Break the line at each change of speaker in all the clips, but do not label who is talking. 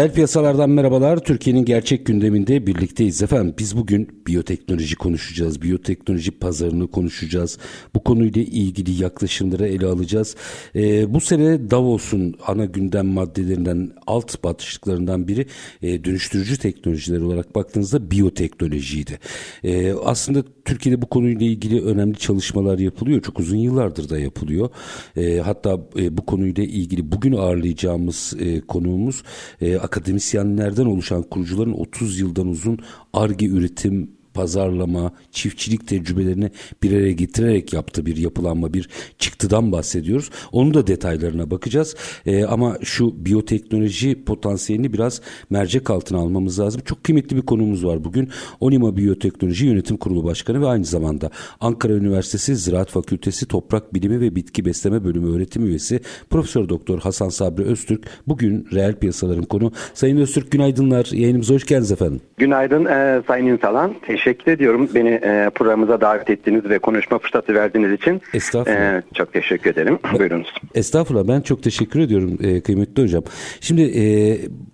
Reel piyasalardan merhabalar. Türkiye'nin gerçek gündeminde birlikteyiz efendim. Biz bugün biyoteknoloji konuşacağız. Biyoteknoloji pazarını konuşacağız. Bu konuyla ilgili yaklaşımları ele alacağız. Ee, bu sene Davos'un ana gündem maddelerinden alt başlıklarından biri e, dönüştürücü teknolojiler olarak baktığınızda biyoteknolojiydi. E, aslında Türkiye'de bu konuyla ilgili önemli çalışmalar yapılıyor. Çok uzun yıllardır da yapılıyor. E, hatta e, bu konuyla ilgili bugün ağırlayacağımız e, konuğumuz e, akademisyenlerden oluşan kurucuların 30 yıldan uzun ARGE üretim pazarlama, çiftçilik tecrübelerini bir araya getirerek yaptığı bir yapılanma, bir çıktıdan bahsediyoruz. Onun da detaylarına bakacağız. E, ama şu biyoteknoloji potansiyelini biraz mercek altına almamız lazım. Çok kıymetli bir konumuz var bugün. Onima Biyoteknoloji Yönetim Kurulu Başkanı ve aynı zamanda Ankara Üniversitesi Ziraat Fakültesi Toprak Bilimi ve Bitki Besleme Bölümü öğretim üyesi Profesör Doktor Hasan Sabri Öztürk bugün reel piyasaların konu. Sayın Öztürk günaydınlar. Yayınımıza hoş geldiniz efendim.
Günaydın e, Sayın İnsalan. Teşekkür ediyorum beni e, programımıza davet ettiğiniz ve konuşma fırsatı verdiğiniz için.
Estağfurullah.
E, çok teşekkür ederim. Ben, Buyurunuz.
Estağfurullah ben çok teşekkür ediyorum e, kıymetli hocam. Şimdi e,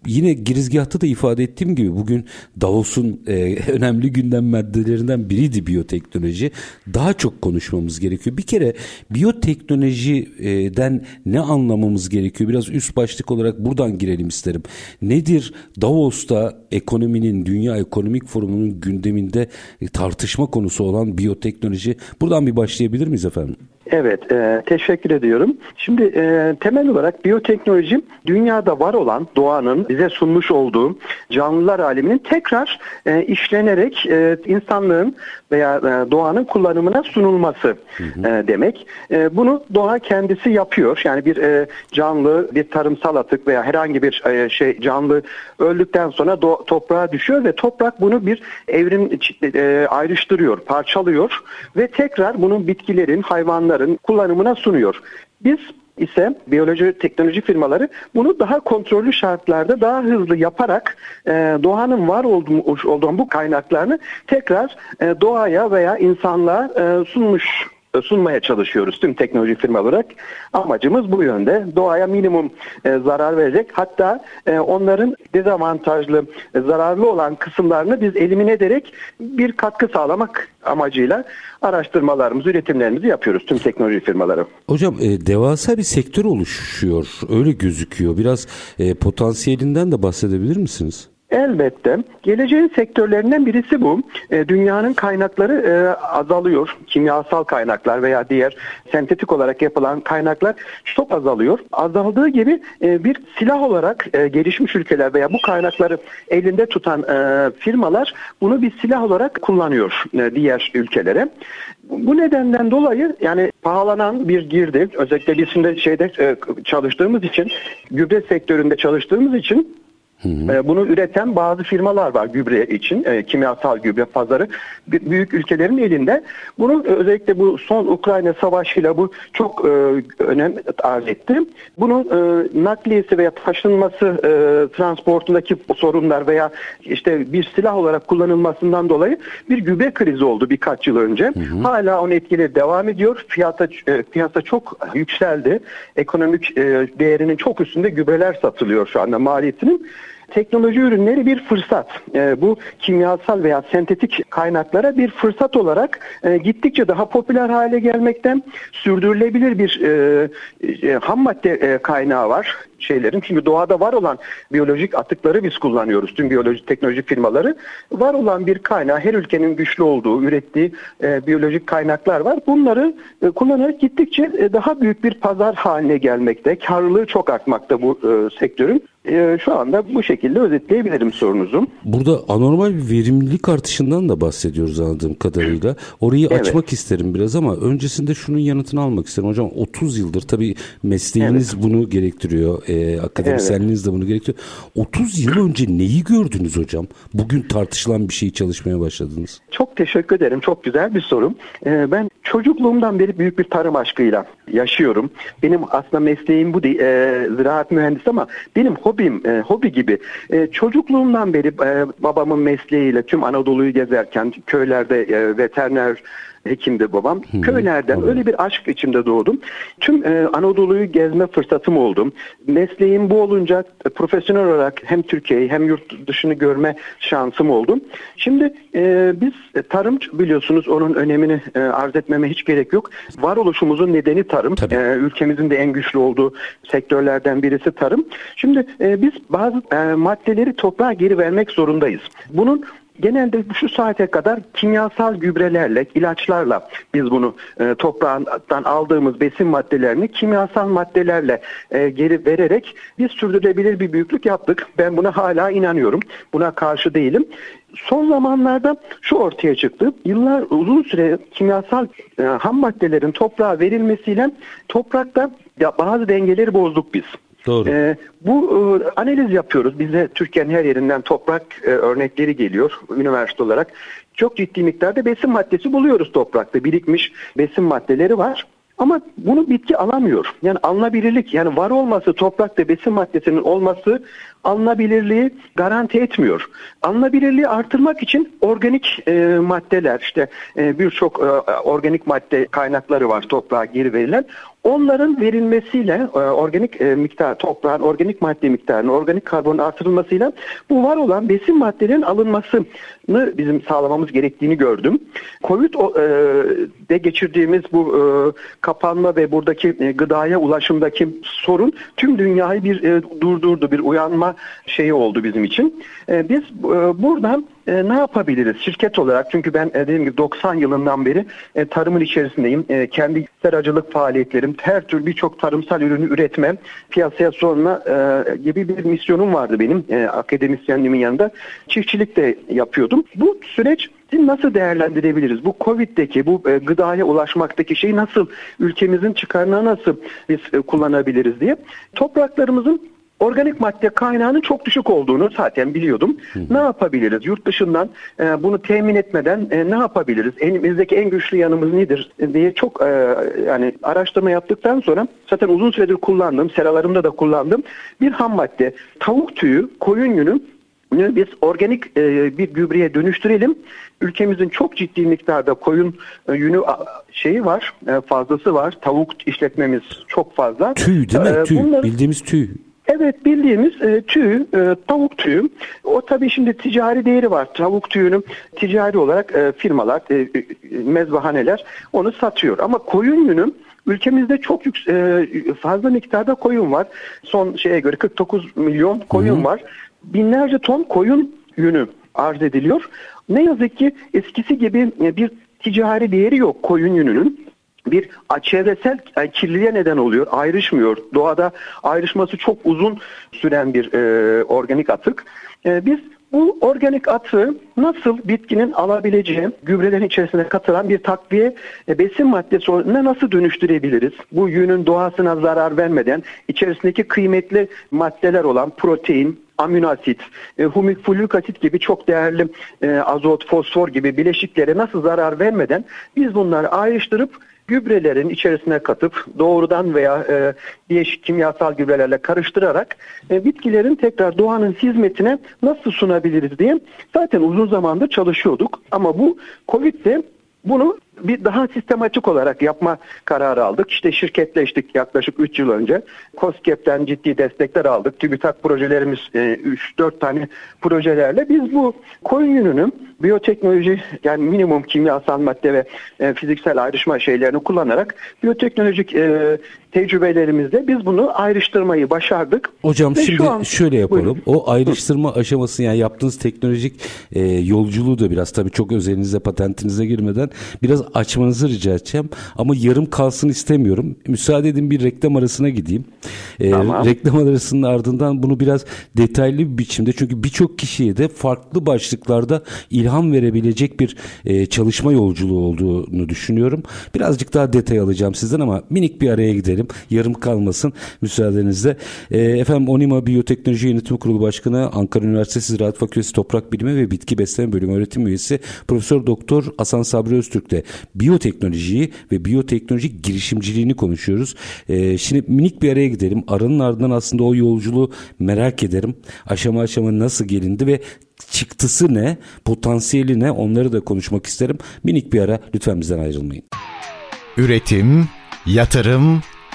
yine girizgahta da ifade ettiğim gibi bugün Davos'un e, önemli gündem maddelerinden biriydi biyoteknoloji. Daha çok konuşmamız gerekiyor. Bir kere biyoteknolojiden ne anlamamız gerekiyor? Biraz üst başlık olarak buradan girelim isterim. Nedir Davos'ta ekonominin, Dünya Ekonomik Forumu'nun gündeminde tartışma konusu olan biyoteknoloji? Buradan bir başlayabilir miyiz efendim?
Evet, e, teşekkür ediyorum. Şimdi e, temel olarak biyoteknoloji dünyada var olan doğanın bize sunmuş olduğu canlılar aleminin tekrar e, işlenerek e, insanlığın veya e, doğanın kullanımına sunulması hı hı. E, demek. E, bunu doğa kendisi yapıyor. Yani bir canlı, bir tarımsal atık veya herhangi bir şey canlı öldükten sonra do- toprağa düşüyor ve toprak bunu bir evrim ayrıştırıyor, parçalıyor ve tekrar bunun bitkilerin, hayvanların kullanımına sunuyor. Biz ise biyoloji teknoloji firmaları bunu daha kontrollü şartlarda daha hızlı yaparak e, doğanın var olduğu, olduğu bu kaynaklarını tekrar e, doğaya veya insanlığa e, sunmuş sunmaya çalışıyoruz tüm teknoloji firma olarak. Amacımız bu yönde. Doğaya minimum e, zarar verecek. Hatta e, onların dezavantajlı, e, zararlı olan kısımlarını biz elimine ederek bir katkı sağlamak amacıyla araştırmalarımızı, üretimlerimizi yapıyoruz tüm teknoloji firmaları.
Hocam e, devasa bir sektör oluşuyor. Öyle gözüküyor. Biraz e, potansiyelinden de bahsedebilir misiniz?
Elbette. Geleceğin sektörlerinden birisi bu. E, dünyanın kaynakları e, azalıyor. Kimyasal kaynaklar veya diğer sentetik olarak yapılan kaynaklar çok azalıyor. Azaldığı gibi e, bir silah olarak e, gelişmiş ülkeler veya bu kaynakları elinde tutan e, firmalar bunu bir silah olarak kullanıyor e, diğer ülkelere. Bu nedenden dolayı yani pahalanan bir girdi. Özellikle biz şimdi şeyde e, çalıştığımız için gübre sektöründe çalıştığımız için Hı hı. Ee, bunu üreten bazı firmalar var gübre için, e, kimyasal gübre pazarı büyük ülkelerin elinde. Bunu özellikle bu son Ukrayna savaşıyla bu çok e, önem arz etti. Bunun e, nakliyesi veya taşınması, e, transportundaki sorunlar veya işte bir silah olarak kullanılmasından dolayı bir gübre krizi oldu birkaç yıl önce. Hı hı. Hala onun etkileri devam ediyor. Fiyata e, piyasa çok yükseldi. Ekonomik e, değerinin çok üstünde gübreler satılıyor şu anda maliyetinin. Teknoloji ürünleri bir fırsat. E, bu kimyasal veya sentetik kaynaklara bir fırsat olarak e, gittikçe daha popüler hale gelmekten sürdürülebilir bir e, e, ham madde e, kaynağı var şeylerin. Çünkü doğada var olan biyolojik atıkları biz kullanıyoruz. Tüm biyoloji teknoloji firmaları var olan bir kaynağı her ülkenin güçlü olduğu, ürettiği e, biyolojik kaynaklar var. Bunları e, kullanarak gittikçe e, daha büyük bir pazar haline gelmekte. Karlılığı çok artmakta bu e, sektörün. E, şu anda bu şekilde özetleyebilirim sorunuzu.
Burada anormal bir verimlilik artışından da bahsediyoruz anladığım kadarıyla. Orayı evet. açmak isterim biraz ama öncesinde şunun yanıtını almak isterim. Hocam 30 yıldır tabii mesleğiniz evet. bunu gerektiriyor. E, akademisyenliğiniz evet. de bunu gerektiriyor. 30 yıl önce neyi gördünüz hocam? Bugün tartışılan bir şeyi çalışmaya başladınız.
Çok teşekkür ederim. Çok güzel bir soru. E, ben çocukluğumdan beri büyük bir tarım aşkıyla yaşıyorum. Benim aslında mesleğim bu değil. E, ziraat mühendisi ama benim hobim, e, hobi gibi. E, çocukluğumdan beri e, babamın mesleğiyle tüm Anadolu'yu gezerken köylerde e, veteriner hekimdi babam. Hı, Köylerden hı. öyle bir aşk içimde doğdum. Tüm e, Anadolu'yu gezme fırsatım oldu. Mesleğim bu olunca e, profesyonel olarak hem Türkiye'yi hem yurt dışını görme şansım oldu. Şimdi e, biz e, tarım biliyorsunuz onun önemini e, arz etmeme hiç gerek yok. Varoluşumuzun nedeni tarım. E, ülkemizin de en güçlü olduğu sektörlerden birisi tarım. Şimdi e, biz bazı e, maddeleri toprağa geri vermek zorundayız. Bunun genelde şu saate kadar kimyasal gübrelerle, ilaçlarla biz bunu e, toprağından aldığımız besin maddelerini kimyasal maddelerle e, geri vererek biz sürdürülebilir bir büyüklük yaptık. Ben buna hala inanıyorum. Buna karşı değilim. Son zamanlarda şu ortaya çıktı. Yıllar uzun süre kimyasal e, ham maddelerin toprağa verilmesiyle toprakta ya bazı dengeleri bozduk biz.
Doğru.
E, bu e, analiz yapıyoruz. Bize Türkiye'nin her yerinden toprak e, örnekleri geliyor üniversite olarak. Çok ciddi miktarda besin maddesi buluyoruz toprakta. Birikmiş besin maddeleri var. Ama bunu bitki alamıyor. Yani alınabilirlik yani var olması toprakta besin maddesinin olması alınabilirliği garanti etmiyor. Alınabilirliği artırmak için organik e, maddeler işte e, birçok e, organik madde kaynakları var toprağa geri verilen. Onların verilmesiyle e, organik e, miktar toprağın organik madde miktarının organik karbonun artırılmasıyla bu var olan besin maddelerin alınmasını bizim sağlamamız gerektiğini gördüm. Covid'de e, geçirdiğimiz bu kapanma ve buradaki gıdaya ulaşımdaki sorun tüm dünyayı bir durdurdu, bir uyanma şeyi oldu bizim için. Biz buradan e, ne yapabiliriz şirket olarak? Çünkü ben e, dediğim gibi 90 yılından beri e, tarımın içerisindeyim. E, kendi seracılık faaliyetlerim, her tür birçok tarımsal ürünü üretme, piyasaya sunma e, gibi bir misyonum vardı benim e, akademisyenliğimin yanında. Çiftçilik de yapıyordum. Bu süreç nasıl değerlendirebiliriz? Bu Covid'deki bu e, gıdaya ulaşmaktaki şeyi nasıl ülkemizin çıkarına nasıl biz e, kullanabiliriz diye topraklarımızın organik madde kaynağının çok düşük olduğunu zaten biliyordum. Hı. Ne yapabiliriz? Yurt dışından e, bunu temin etmeden e, ne yapabiliriz? Elimizdeki en güçlü yanımız nedir diye çok e, yani araştırma yaptıktan sonra zaten uzun süredir kullandığım, seralarımda da kullandığım bir ham madde. Tavuk tüyü, koyun yünü biz organik e, bir gübreye dönüştürelim. Ülkemizin çok ciddi miktarda koyun e, yünü şeyi var, e, fazlası var. Tavuk işletmemiz çok fazla.
Tüy değil mi? E, tüy. Bunları, Bildiğimiz tüy.
Evet bildiğimiz e, tüy, e, tavuk tüyü. O tabii şimdi ticari değeri var. Tavuk tüyünü ticari olarak e, firmalar, e, e, mezbahaneler onu satıyor. Ama koyun yünü ülkemizde çok yük, e, fazla miktarda koyun var. Son şeye göre 49 milyon koyun Hı-hı. var. Binlerce ton koyun yünü arz ediliyor. Ne yazık ki eskisi gibi e, bir ticari değeri yok koyun yününün bir çevresel e, kirliliğe neden oluyor. Ayrışmıyor. Doğada ayrışması çok uzun süren bir e, organik atık. E, biz bu organik atığı nasıl bitkinin alabileceği gübrelerin içerisine katılan bir takviye e, besin maddesi ne nasıl dönüştürebiliriz? Bu yünün doğasına zarar vermeden içerisindeki kıymetli maddeler olan protein, amino asit, e, humik fulvik asit gibi çok değerli e, azot, fosfor gibi bileşiklere nasıl zarar vermeden biz bunları ayrıştırıp gübrelerin içerisine katıp doğrudan veya e, değişik kimyasal gübrelerle karıştırarak e, bitkilerin tekrar doğanın hizmetine nasıl sunabiliriz diye zaten uzun zamandır çalışıyorduk. Ama bu Covid'de bunu bir daha sistematik olarak yapma kararı aldık. İşte şirketleştik yaklaşık 3 yıl önce. COSGAP'ten ciddi destekler aldık. TÜBİTAK projelerimiz 3-4 e, tane projelerle biz bu koyun yününün biyoteknoloji yani minimum kimyasal madde ve e, fiziksel ayrışma şeylerini kullanarak biyoteknolojik e, tecrübelerimizde biz bunu ayrıştırmayı başardık.
Hocam Ve şimdi an, şöyle yapalım. Buyurun. O ayrıştırma Hı. aşaması yani yaptığınız teknolojik e, yolculuğu da biraz tabii çok özelinize patentinize girmeden biraz açmanızı rica edeceğim. Ama yarım kalsın istemiyorum. Müsaade edin bir reklam arasına gideyim. E, tamam. Reklam arasının ardından bunu biraz detaylı bir biçimde çünkü birçok kişiye de farklı başlıklarda ilham verebilecek bir e, çalışma yolculuğu olduğunu düşünüyorum. Birazcık daha detay alacağım sizden ama minik bir araya gidelim. Yarım kalmasın müsaadenizle. E, efendim Onima Biyoteknoloji Yönetim Kurulu Başkanı Ankara Üniversitesi Ziraat Fakültesi Toprak Bilimi ve Bitki Besleme Bölümü öğretim üyesi Profesör Doktor Hasan Sabri Öztürk'te biyoteknolojiyi ve biyoteknoloji girişimciliğini konuşuyoruz. E, şimdi minik bir araya gidelim. Aranın ardından aslında o yolculuğu merak ederim. Aşama aşama nasıl gelindi ve çıktısı ne, potansiyeli ne onları da konuşmak isterim. Minik bir ara lütfen bizden ayrılmayın.
Üretim, yatırım,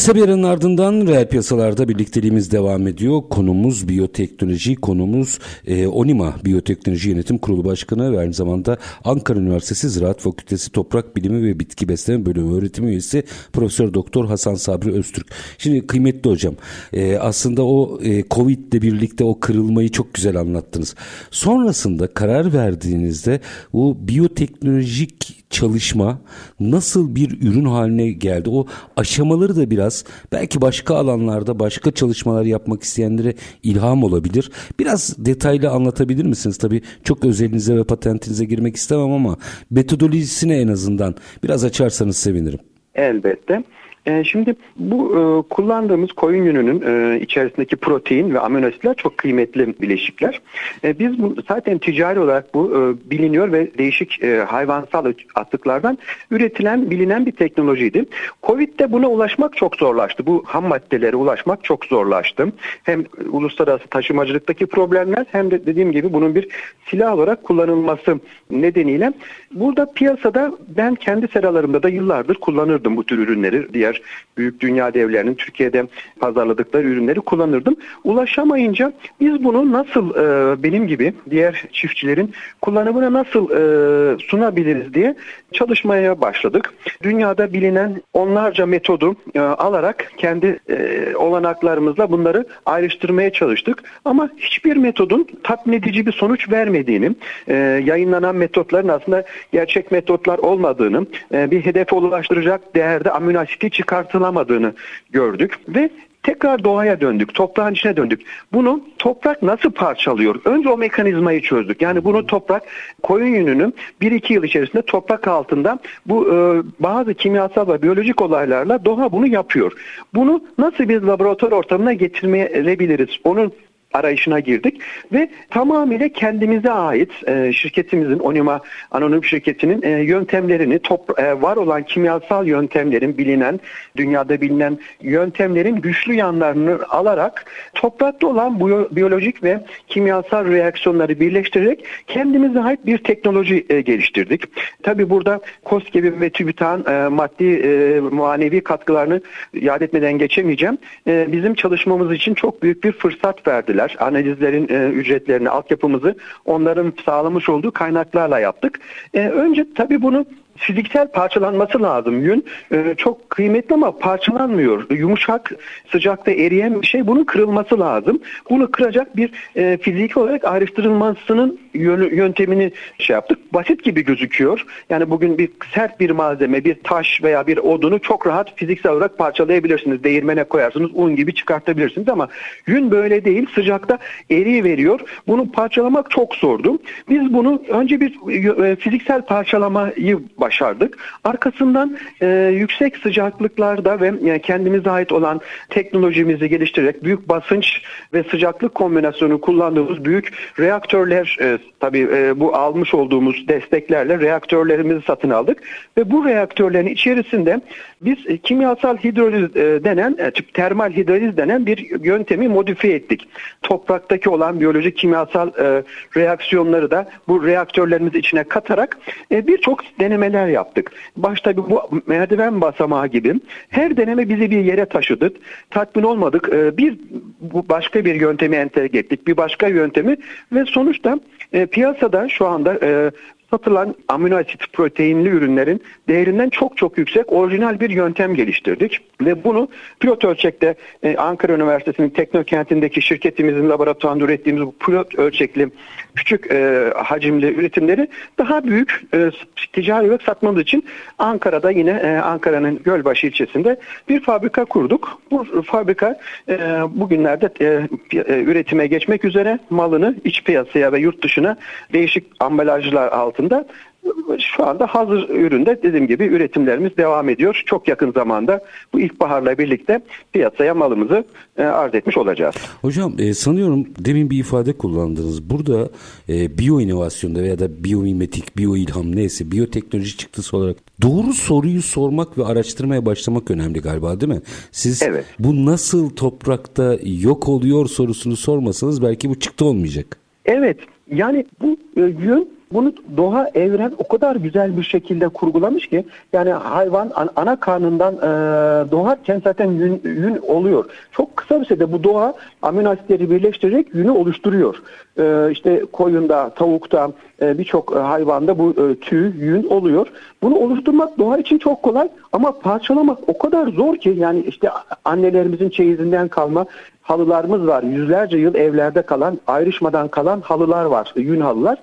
Kısa bir aranın ardından reel piyasalarda birlikteliğimiz devam ediyor. Konumuz biyoteknoloji, konumuz e, Onima Biyoteknoloji Yönetim Kurulu Başkanı ve aynı zamanda Ankara Üniversitesi Ziraat Fakültesi Toprak Bilimi ve Bitki Besleme Bölümü öğretim üyesi Profesör Doktor Hasan Sabri Öztürk. Şimdi kıymetli hocam e, aslında o e, Covid ile birlikte o kırılmayı çok güzel anlattınız. Sonrasında karar verdiğinizde bu biyoteknolojik çalışma nasıl bir ürün haline geldi? O aşamaları da biraz belki başka alanlarda başka çalışmalar yapmak isteyenlere ilham olabilir. Biraz detaylı anlatabilir misiniz? Tabii çok özelinize ve patentinize girmek istemem ama metodolojisini en azından biraz açarsanız sevinirim.
Elbette. E, şimdi bu e, kullandığımız koyun yününün e, içerisindeki protein ve amino asitler çok kıymetli bileşikler. E, biz bu, zaten ticari olarak bu biliniyor ve değişik hayvansal atıklardan üretilen bilinen bir teknolojiydi. Covid'de buna ulaşmak çok zorlaştı. Bu ham maddelere ulaşmak çok zorlaştı. Hem uluslararası taşımacılıktaki problemler hem de dediğim gibi bunun bir silah olarak kullanılması nedeniyle burada piyasada ben kendi seralarımda da yıllardır kullanırdım bu tür ürünleri diğer diğer büyük dünya devlerinin Türkiye'de pazarladıkları ürünleri kullanırdım. Ulaşamayınca biz bunu nasıl e, benim gibi diğer çiftçilerin kullanımına nasıl e, sunabiliriz diye çalışmaya başladık. Dünyada bilinen onlarca metodu e, alarak kendi e, olanaklarımızla bunları ayrıştırmaya çalıştık. Ama hiçbir metodun tatmin edici bir sonuç vermediğini, e, yayınlanan metotların aslında gerçek metotlar olmadığını, e, bir hedefe ulaştıracak değerde amino asiti çıkartılamadığını gördük ve tekrar doğaya döndük, toprağın içine döndük. Bunu toprak nasıl parçalıyor? Önce o mekanizmayı çözdük. Yani bunu toprak koyun yününü 1-2 yıl içerisinde toprak altında bu e, bazı kimyasal ve biyolojik olaylarla doğa bunu yapıyor. Bunu nasıl biz laboratuvar ortamına getirmeyebiliriz? Onun arayışına girdik ve tamamıyla kendimize ait e, şirketimizin Onima Anonim şirketinin e, yöntemlerini top, e, var olan kimyasal yöntemlerin bilinen dünyada bilinen yöntemlerin güçlü yanlarını alarak toprakta olan bu biyolojik ve kimyasal reaksiyonları birleştirerek kendimize ait bir teknoloji e, geliştirdik. Tabi burada COSGAP ve TÜBİTAK'ın e, maddi e, manevi katkılarını yad etmeden geçemeyeceğim. E, bizim çalışmamız için çok büyük bir fırsat verdiler verdiler. Analizlerin e, ücretlerini, altyapımızı onların sağlamış olduğu kaynaklarla yaptık. E, önce tabii bunu fiziksel parçalanması lazım. Yün e, çok kıymetli ama parçalanmıyor. Yumuşak, sıcakta eriyen bir şey. Bunun kırılması lazım. Bunu kıracak bir e, fiziki olarak ayrıştırılmasının yönü, yöntemini şey yaptık. Basit gibi gözüküyor. Yani bugün bir sert bir malzeme, bir taş veya bir odunu çok rahat fiziksel olarak parçalayabilirsiniz. Değirmene koyarsınız, un gibi çıkartabilirsiniz ama yün böyle değil. Sıcakta eriyi veriyor. Bunu parçalamak çok zordu. Biz bunu önce bir e, fiziksel parçalamayı başardık. Arkasından e, yüksek sıcaklıklarda ve yani kendimize ait olan teknolojimizi geliştirerek büyük basınç ve sıcaklık kombinasyonu kullandığımız büyük reaktörler e, tabii e, bu almış olduğumuz desteklerle reaktörlerimizi satın aldık ve bu reaktörlerin içerisinde biz e, kimyasal hidroliz e, denen e, termal hidroliz denen bir yöntemi modifiye ettik. Topraktaki olan biyolojik kimyasal e, reaksiyonları da bu reaktörlerimiz içine katarak e, birçok denemeler denemeler yaptık. Başta bu merdiven basamağı gibi her deneme bizi bir yere taşıdı. Tatmin olmadık. E, bir başka bir yöntemi entegre ettik. Bir başka yöntemi ve sonuçta e, piyasada şu anda e, satılan amino asit proteinli ürünlerin değerinden çok çok yüksek orijinal bir yöntem geliştirdik. Ve bunu pilot ölçekte e, Ankara Üniversitesi'nin Teknokent'indeki şirketimizin laboratuvarında ürettiğimiz bu pilot ölçekli küçük e, hacimli üretimleri daha büyük e, ticari olarak satmamız için Ankara'da yine e, Ankara'nın Gölbaşı ilçesinde bir fabrika kurduk. Bu fabrika e, bugünlerde e, e, üretime geçmek üzere malını iç piyasaya ve yurt dışına değişik ambalajlar altında şu anda hazır üründe dediğim gibi üretimlerimiz devam ediyor. Çok yakın zamanda bu ilkbaharla birlikte piyasaya malımızı e, arz etmiş olacağız.
Hocam e, sanıyorum demin bir ifade kullandınız. Burada e, biyo inovasyonda veya da biyomimetik, biyo ilham neyse biyoteknoloji çıktısı olarak doğru soruyu sormak ve araştırmaya başlamak önemli galiba değil mi? Siz evet. bu nasıl toprakta yok oluyor sorusunu sormasanız belki bu çıktı olmayacak.
Evet yani bu yön bunu doğa evren o kadar güzel bir şekilde kurgulamış ki yani hayvan ana karnından e, doğarken zaten yün, yün oluyor. Çok kısa bir sürede bu doğa amino asitleri birleştirerek yünü oluşturuyor. E, işte koyunda, tavukta, e, birçok hayvanda bu e, tüy, yün oluyor. Bunu oluşturmak doğa için çok kolay ama parçalamak o kadar zor ki yani işte annelerimizin çeyizinden kalma halılarımız var. Yüzlerce yıl evlerde kalan, ayrışmadan kalan halılar var, yün halılar.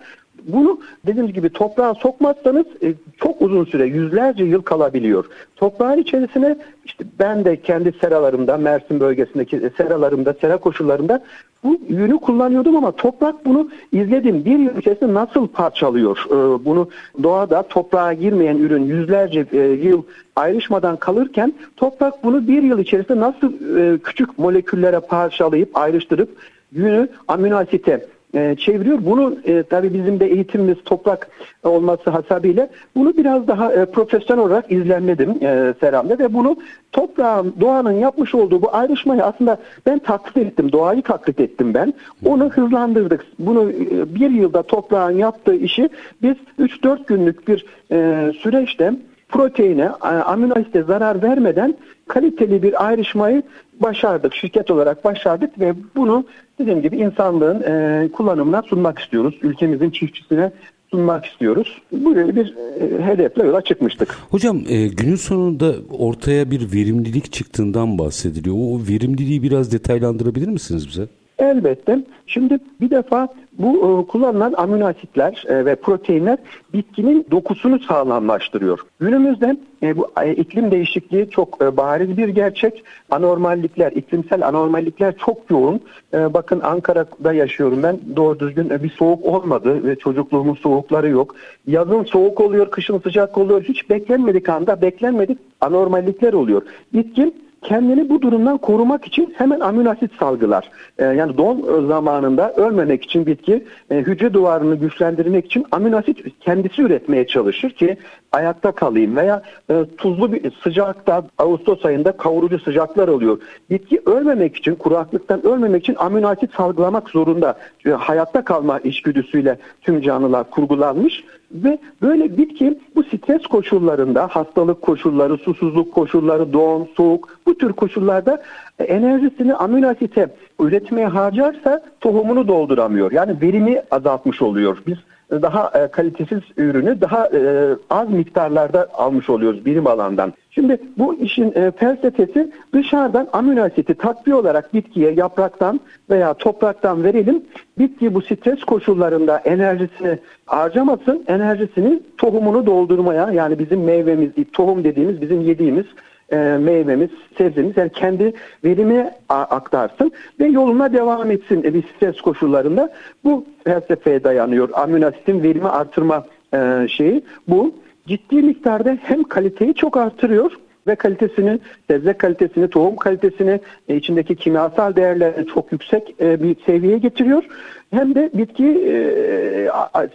Bunu dediğimiz gibi toprağa sokmazsanız e, çok uzun süre yüzlerce yıl kalabiliyor. Toprağın içerisine işte ben de kendi seralarımda Mersin bölgesindeki seralarımda sera koşullarında bu yünü kullanıyordum ama toprak bunu izledim. Bir yıl içerisinde nasıl parçalıyor? E, bunu doğada toprağa girmeyen ürün yüzlerce e, yıl ayrışmadan kalırken toprak bunu bir yıl içerisinde nasıl küçük moleküllere parçalayıp ayrıştırıp yünü amino asite e, çeviriyor. Bunu e, tabii bizim de eğitimimiz toprak olması hasebiyle bunu biraz daha e, profesyonel olarak izlenmedim e, Seram'da ve bunu toprağın, doğanın yapmış olduğu bu ayrışmayı aslında ben taklit ettim. Doğayı taklit ettim ben. Onu hızlandırdık. Bunu e, bir yılda toprağın yaptığı işi biz 3-4 günlük bir e, süreçte proteine, amino asite zarar vermeden kaliteli bir ayrışmayı başardık. Şirket olarak başardık ve bunu dediğim gibi insanlığın e, kullanımına sunmak istiyoruz. Ülkemizin çiftçisine sunmak istiyoruz. Böyle bir e, hedefle yola çıkmıştık.
Hocam e, günün sonunda ortaya bir verimlilik çıktığından bahsediliyor. O verimliliği biraz detaylandırabilir misiniz bize?
Elbette. Şimdi bir defa bu e, kullanılan amino asitler e, ve proteinler bitkinin dokusunu sağlamlaştırıyor. Günümüzde e, bu e, iklim değişikliği çok e, bariz bir gerçek. Anormallikler, iklimsel anormallikler çok yoğun. E, bakın Ankara'da yaşıyorum ben. Doğru düzgün e, bir soğuk olmadı ve çocukluğumun soğukları yok. Yazın soğuk oluyor, kışın sıcak oluyor. Hiç beklenmedik anda beklenmedik anormallikler oluyor. Bitkin kendini bu durumdan korumak için hemen amino asit salgılar. E, yani don zamanında ölmemek için bitki e, hücre duvarını güçlendirmek için amino asit kendisi üretmeye çalışır ki ayakta kalayım veya e, tuzlu bir sıcakta Ağustos ayında kavurucu sıcaklar oluyor. Bitki ölmemek için kuraklıktan ölmemek için amino asit salgılamak zorunda. E, hayatta kalma içgüdüsüyle tüm canlılar kurgulanmış ve böyle bitki bu stres koşullarında hastalık koşulları, susuzluk koşulları, doğum, soğuk bu tür koşullarda enerjisini amino asite üretmeye harcarsa tohumunu dolduramıyor. Yani verimi azaltmış oluyor. Biz daha e, kalitesiz ürünü daha e, az miktarlarda almış oluyoruz birim alandan. Şimdi bu işin e, felsefesi dışarıdan amino asiti takviye olarak bitkiye yapraktan veya topraktan verelim. Bitki bu stres koşullarında enerjisini harcamasın, enerjisini tohumunu doldurmaya yani bizim meyvemiz, tohum dediğimiz bizim yediğimiz e, meyvemiz, sebzemiz yani kendi verimi aktarsın ve yoluna devam etsin e, bir stres koşullarında. Bu felsefeye dayanıyor. Amino asitin verimi artırma e, şeyi bu. Ciddi miktarda hem kaliteyi çok artırıyor ve kalitesini, sebze kalitesini, tohum kalitesini, e, içindeki kimyasal değerlerini çok yüksek e, bir seviyeye getiriyor. Hem de bitki e,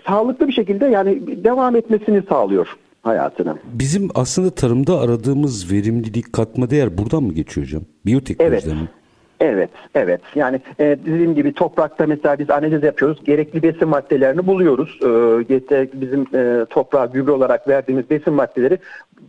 sağlıklı bir şekilde yani devam etmesini sağlıyor hayatına.
Bizim aslında tarımda aradığımız verimlilik katma değer buradan mı geçiyor hocam? Biyoteknolojiden
evet.
mi?
Evet, evet. Yani e, dediğim gibi toprakta mesela biz analiz yapıyoruz. Gerekli besin maddelerini buluyoruz. E, bizim e, toprağa gübre olarak verdiğimiz besin maddeleri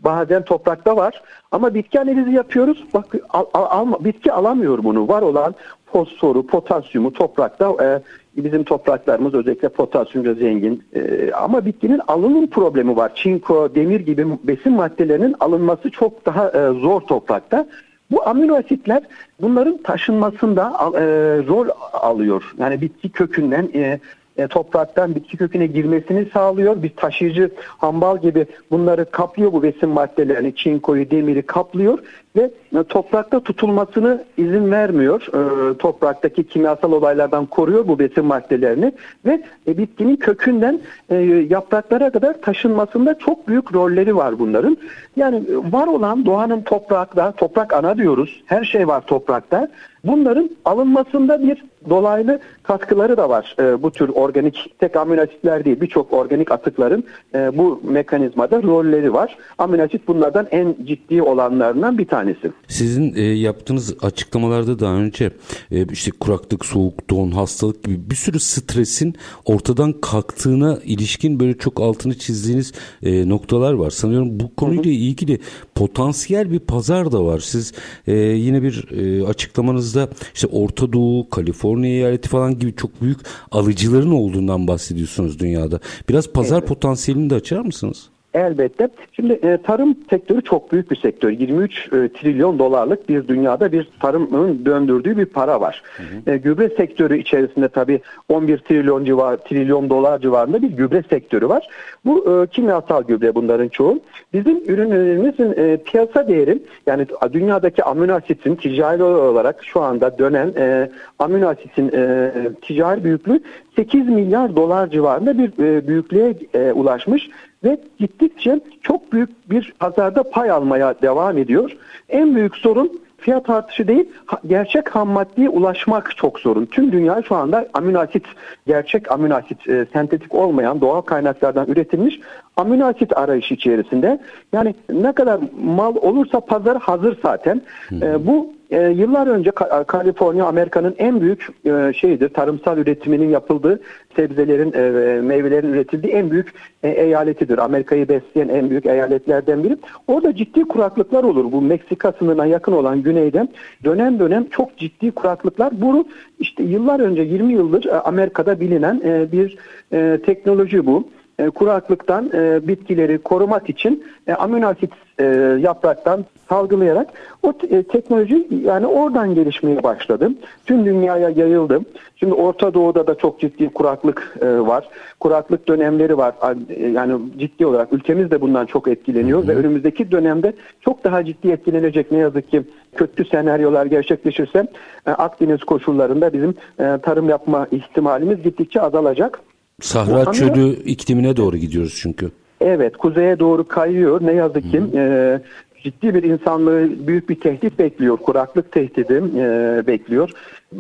bazen toprakta var. Ama bitki analizi yapıyoruz. Bak al, al, bitki alamıyor bunu. Var olan fosforu, potasyumu toprakta e, bizim topraklarımız özellikle potasyumca zengin. E, ama bitkinin alınım problemi var. Çinko, demir gibi besin maddelerinin alınması çok daha e, zor toprakta. Bu amino asitler bunların taşınmasında e, rol alıyor. Yani bitki kökünden e, e, topraktan bitki köküne girmesini sağlıyor. Bir taşıyıcı hambal gibi bunları kaplıyor bu besin maddelerini, çinkoyu, demiri kaplıyor ve toprakta tutulmasını izin vermiyor. E, topraktaki kimyasal olaylardan koruyor bu besin maddelerini ve e, bitkinin kökünden e, yapraklara kadar taşınmasında çok büyük rolleri var bunların. Yani e, var olan doğanın toprakta, toprak ana diyoruz. Her şey var toprakta. Bunların alınmasında bir dolaylı katkıları da var. E, bu tür organik tek amino asitler değil birçok organik atıkların e, bu mekanizmada rolleri var. Amino asit bunlardan en ciddi olanlarından bir tanesi.
Sizin e, yaptığınız açıklamalarda daha önce e, işte kuraklık, soğuk, don, hastalık gibi bir sürü stresin ortadan kalktığına ilişkin böyle çok altını çizdiğiniz e, noktalar var. Sanıyorum bu konuyla ilgili potansiyel bir pazar da var. Siz e, yine bir e, açıklamanızda işte Orta Doğu, Kaliforniya eyaleti falan gibi çok büyük alıcıların olduğundan bahsediyorsunuz dünyada. Biraz pazar evet. potansiyelini de açar mısınız?
Elbette. Şimdi e, tarım sektörü çok büyük bir sektör. 23 e, trilyon dolarlık bir dünyada bir tarımın döndürdüğü bir para var. Hı hı. E, gübre sektörü içerisinde tabii 11 trilyon civar trilyon dolar civarında bir gübre sektörü var. Bu e, kimyasal gübre bunların çoğu. Bizim ürünlerimizin e, piyasa değeri yani dünyadaki amino asitin ticari olarak şu anda dönen e, amino asitin e, ticari büyüklüğü 8 milyar dolar civarında bir e, büyüklüğe e, ulaşmış ve gittikçe çok büyük bir pazarda pay almaya devam ediyor. En büyük sorun fiyat artışı değil, gerçek ham maddeye ulaşmak çok sorun. Tüm dünya şu anda amino asit, gerçek amino asit, e, sentetik olmayan doğal kaynaklardan üretilmiş amino asit arayışı içerisinde. Yani ne kadar mal olursa pazar hazır zaten. E, bu e, yıllar önce Kaliforniya Amerika'nın en büyük e, şeyidir. Tarımsal üretiminin yapıldığı, sebzelerin, e, meyvelerin üretildiği en büyük e, eyaletidir. Amerika'yı besleyen en büyük eyaletlerden biri. Orada ciddi kuraklıklar olur. Bu Meksika sınırına yakın olan güneyde dönem dönem çok ciddi kuraklıklar. Bu işte yıllar önce 20 yıldır e, Amerika'da bilinen e, bir e, teknoloji bu e, kuraklıktan e, bitkileri korumak için e, amino asit e, yapraktan salgılayarak o e, teknoloji yani oradan gelişmeye başladı. Tüm dünyaya yayıldı. Şimdi Orta Doğu'da da çok ciddi kuraklık e, var. Kuraklık dönemleri var. E, yani ciddi olarak ülkemiz de bundan çok etkileniyor hı hı. ve önümüzdeki dönemde çok daha ciddi etkilenecek ne yazık ki kötü senaryolar gerçekleşirse e, Akdeniz koşullarında bizim e, tarım yapma ihtimalimiz gittikçe azalacak.
Sahra Bu, çölü iklimine doğru gidiyoruz çünkü.
Evet, kuzeye doğru kayıyor. Ne yazık ki e, ciddi bir insanlığı büyük bir tehdit bekliyor. Kuraklık tehdidi e, bekliyor.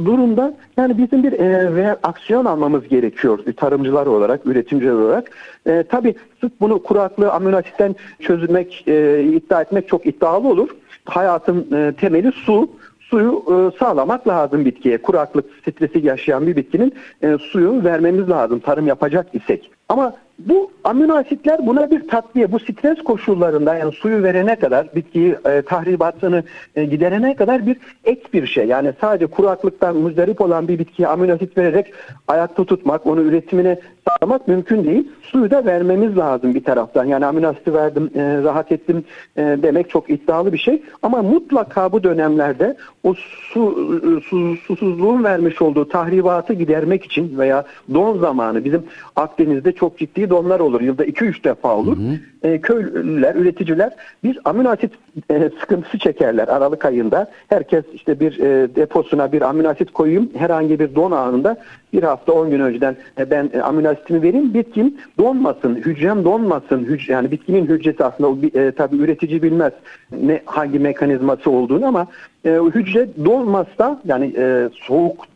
Durumda yani bizim bir e, aksiyon almamız gerekiyor tarımcılar olarak, üretimciler olarak. E, tabii sırf bunu kuraklığı amino asitten çözülmek, e, iddia etmek çok iddialı olur. Hayatın e, temeli su suyu e, sağlamak lazım bitkiye. Kuraklık stresi yaşayan bir bitkinin e, suyu vermemiz lazım tarım yapacak isek. Ama bu amino asitler buna bir tatbiye. Bu stres koşullarında yani suyu verene kadar, bitkiyi e, tahribatını e, giderene kadar bir ek bir şey. Yani sadece kuraklıktan muzdarip olan bir bitkiye amino asit vererek ayakta tutmak, onu üretimine sağlamak mümkün değil. Suyu da vermemiz lazım bir taraftan. Yani amino asiti verdim, e, rahat ettim e, demek çok iddialı bir şey. Ama mutlaka bu dönemlerde o su, su, susuzluğun vermiş olduğu tahribatı gidermek için veya don zamanı bizim Akdeniz'de çok ciddi donlar olur. Yılda 2-3 defa olur. Hı hı. E, köylüler, üreticiler bir amino asit e, sıkıntısı çekerler Aralık ayında. Herkes işte bir e, deposuna bir amino asit koyayım. Herhangi bir don anında bir hafta 10 gün önceden e, ben e, amino asitimi vereyim. Bitkim donmasın, hücrem donmasın. Hücre, yani bitkinin hücresi aslında o, e, tabii üretici bilmez ne hangi mekanizması olduğunu ama e, hücre donmazsa yani e, soğuk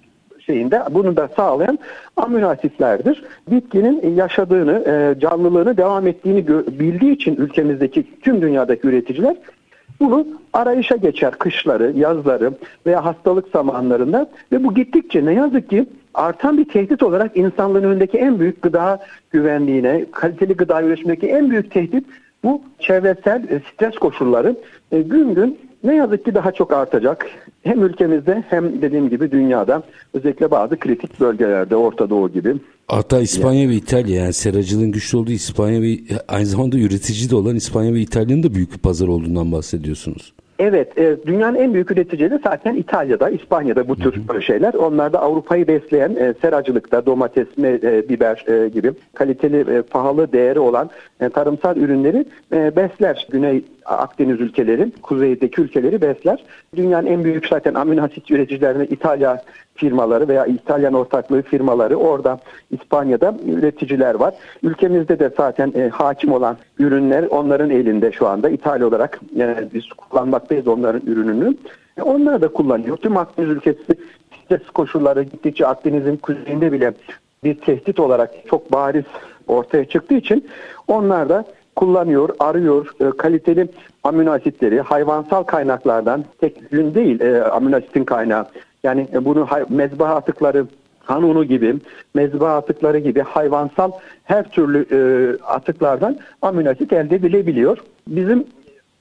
şeyinde. Bunu da sağlayan amino asitlerdir. Bitkinin yaşadığını, e, canlılığını devam ettiğini bildiği için ülkemizdeki tüm dünyadaki üreticiler bunu arayışa geçer. Kışları, yazları veya hastalık zamanlarında. Ve bu gittikçe ne yazık ki artan bir tehdit olarak insanlığın önündeki en büyük gıda güvenliğine, kaliteli gıda üretimindeki en büyük tehdit bu çevresel e, stres koşulları. E, gün gün ne yazık ki daha çok artacak. Hem ülkemizde hem dediğim gibi dünyada özellikle bazı kritik bölgelerde Orta Doğu gibi.
Hatta İspanya yani. ve İtalya yani seracılığın güçlü olduğu İspanya ve aynı zamanda üretici de olan İspanya ve İtalya'nın da büyük bir pazar olduğundan bahsediyorsunuz.
Evet, e, dünyanın en büyük üreticileri zaten İtalya'da, İspanya'da bu tür hı hı. şeyler. Onlar da Avrupa'yı besleyen e, seracılıkta domates, e, biber e, gibi kaliteli, e, pahalı değeri olan e, tarımsal ürünleri e, besler. Güney Akdeniz ülkeleri, kuzeydeki ülkeleri besler. Dünyanın en büyük zaten amino asit üreticilerini İtalya firmaları veya İtalyan ortaklığı firmaları orada İspanya'da üreticiler var. Ülkemizde de zaten e, hakim olan ürünler onların elinde şu anda. İtalya olarak e, biz kullanmaktayız onların ürününü. E, onları da kullanıyor. Tüm Akdeniz ülkesi stres koşulları gittikçe Akdeniz'in kuzeyinde bile bir tehdit olarak çok bariz ortaya çıktığı için onlar da kullanıyor, arıyor e, kaliteli amino asitleri hayvansal kaynaklardan tek gün değil e, amino asitin kaynağı. Yani e, bunu mezbaha atıkları kanunu gibi, mezbaha atıkları gibi hayvansal her türlü e, atıklardan amino asit elde edilebiliyor. Bizim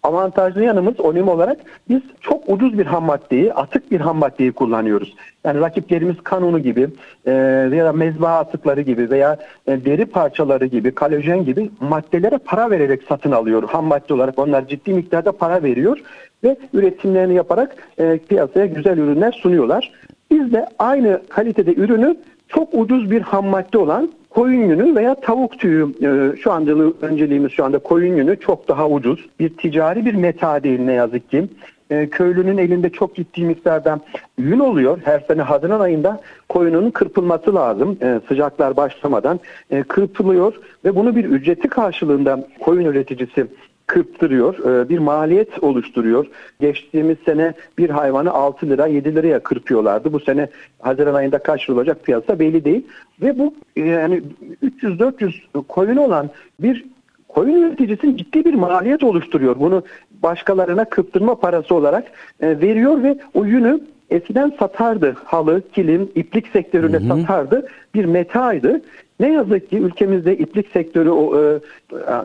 avantajlı yanımız onim olarak biz çok ucuz bir ham maddeyi, atık bir ham maddeyi kullanıyoruz. Yani rakiplerimiz kanunu gibi e, veya mezbaha atıkları gibi veya e, deri parçaları gibi, kalojen gibi maddelere para vererek satın alıyor. Ham madde olarak onlar ciddi miktarda para veriyor ve üretimlerini yaparak e, piyasaya güzel ürünler sunuyorlar. Biz de aynı kalitede ürünü çok ucuz bir ham madde olan koyun yünü veya tavuk tüyü e, şu anda önceliğimiz şu anda koyun yünü çok daha ucuz. Bir ticari bir meta değil ne yazık ki. E, köylünün elinde çok ciddi miktarda yün oluyor. Her sene Haziran ayında koyunun kırpılması lazım. E, sıcaklar başlamadan kırpılıyor ve bunu bir ücreti karşılığında koyun üreticisi kırptırıyor, e, bir maliyet oluşturuyor. Geçtiğimiz sene bir hayvanı 6 lira 7 liraya kırpıyorlardı. Bu sene Haziran ayında kaç lira olacak piyasa belli değil. Ve bu e, yani 300-400 koyun olan bir koyun üreticisinin ciddi bir maliyet oluşturuyor. Bunu başkalarına kırptırma parası olarak e, veriyor ve o yünü eskiden satardı. Halı, kilim, iplik sektörüne hı hı. satardı. Bir metaydı. Ne yazık ki ülkemizde iplik sektörü, e,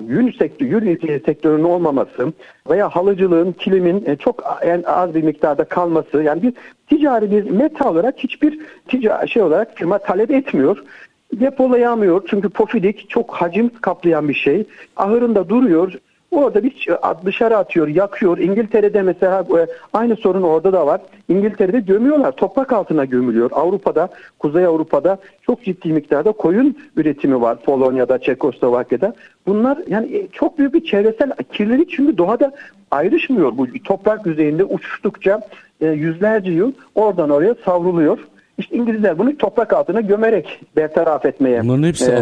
yün sektörü, yün ipliği sektörünün olmaması veya halıcılığın, kilimin e, çok en az bir miktarda kalması yani bir ticari bir meta olarak hiçbir ticari şey olarak firma talep etmiyor depolayamıyor çünkü pofidik çok hacim kaplayan bir şey. Ahırında duruyor. Orada bir dışarı atıyor, yakıyor. İngiltere'de mesela e, aynı sorun orada da var. İngiltere'de gömüyorlar. Toprak altına gömülüyor. Avrupa'da, Kuzey Avrupa'da çok ciddi miktarda koyun üretimi var. Polonya'da, Çekoslovakya'da. Bunlar yani e, çok büyük bir çevresel kirlilik çünkü doğada ayrışmıyor. Bu toprak yüzeyinde uçuştukça e, yüzlerce yıl oradan oraya savruluyor. İşte İngilizler bunu toprak altına gömerek bertaraf etmeye
Bunların hepsi e,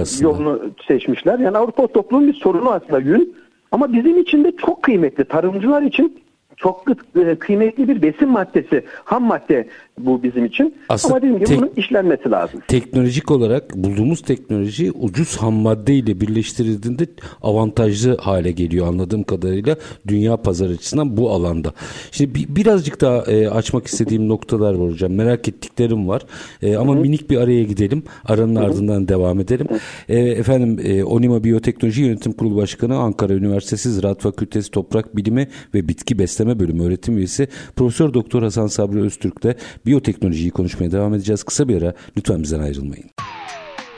aslında.
yolunu seçmişler. Yani Avrupa toplumun bir sorunu aslında yün. Ama bizim için de çok kıymetli. Tarımcılar için çok e, kıymetli bir besin maddesi, ham madde bu bizim için. Aslında Ama dediğim gibi bunun işlenmesi lazım.
Teknolojik olarak bulduğumuz teknoloji ucuz ham madde ile birleştirildiğinde avantajlı hale geliyor anladığım kadarıyla dünya pazar açısından bu alanda. Şimdi bir, birazcık daha e, açmak istediğim noktalar var hocam. Merak ettiklerim var. E, ama Hı-hı. minik bir araya gidelim. Aranın Hı-hı. ardından devam edelim. E, efendim e, Onima Biyoteknoloji Yönetim Kurulu Başkanı Ankara Üniversitesi Ziraat Fakültesi Toprak Bilimi ve Bitki Besleme Bölümü öğretim üyesi Profesör Doktor Hasan Sabri Öztürk'te biyoteknolojiyi konuşmaya devam edeceğiz. Kısa bir ara lütfen bizden ayrılmayın.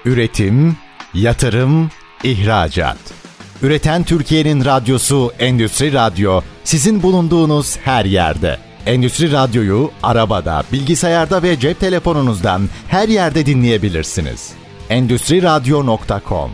Üretim, yatırım, ihracat. Üreten Türkiye'nin radyosu Endüstri Radyo sizin bulunduğunuz her yerde. Endüstri Radyo'yu arabada, bilgisayarda ve cep telefonunuzdan her yerde dinleyebilirsiniz. Endüstri Radyo.com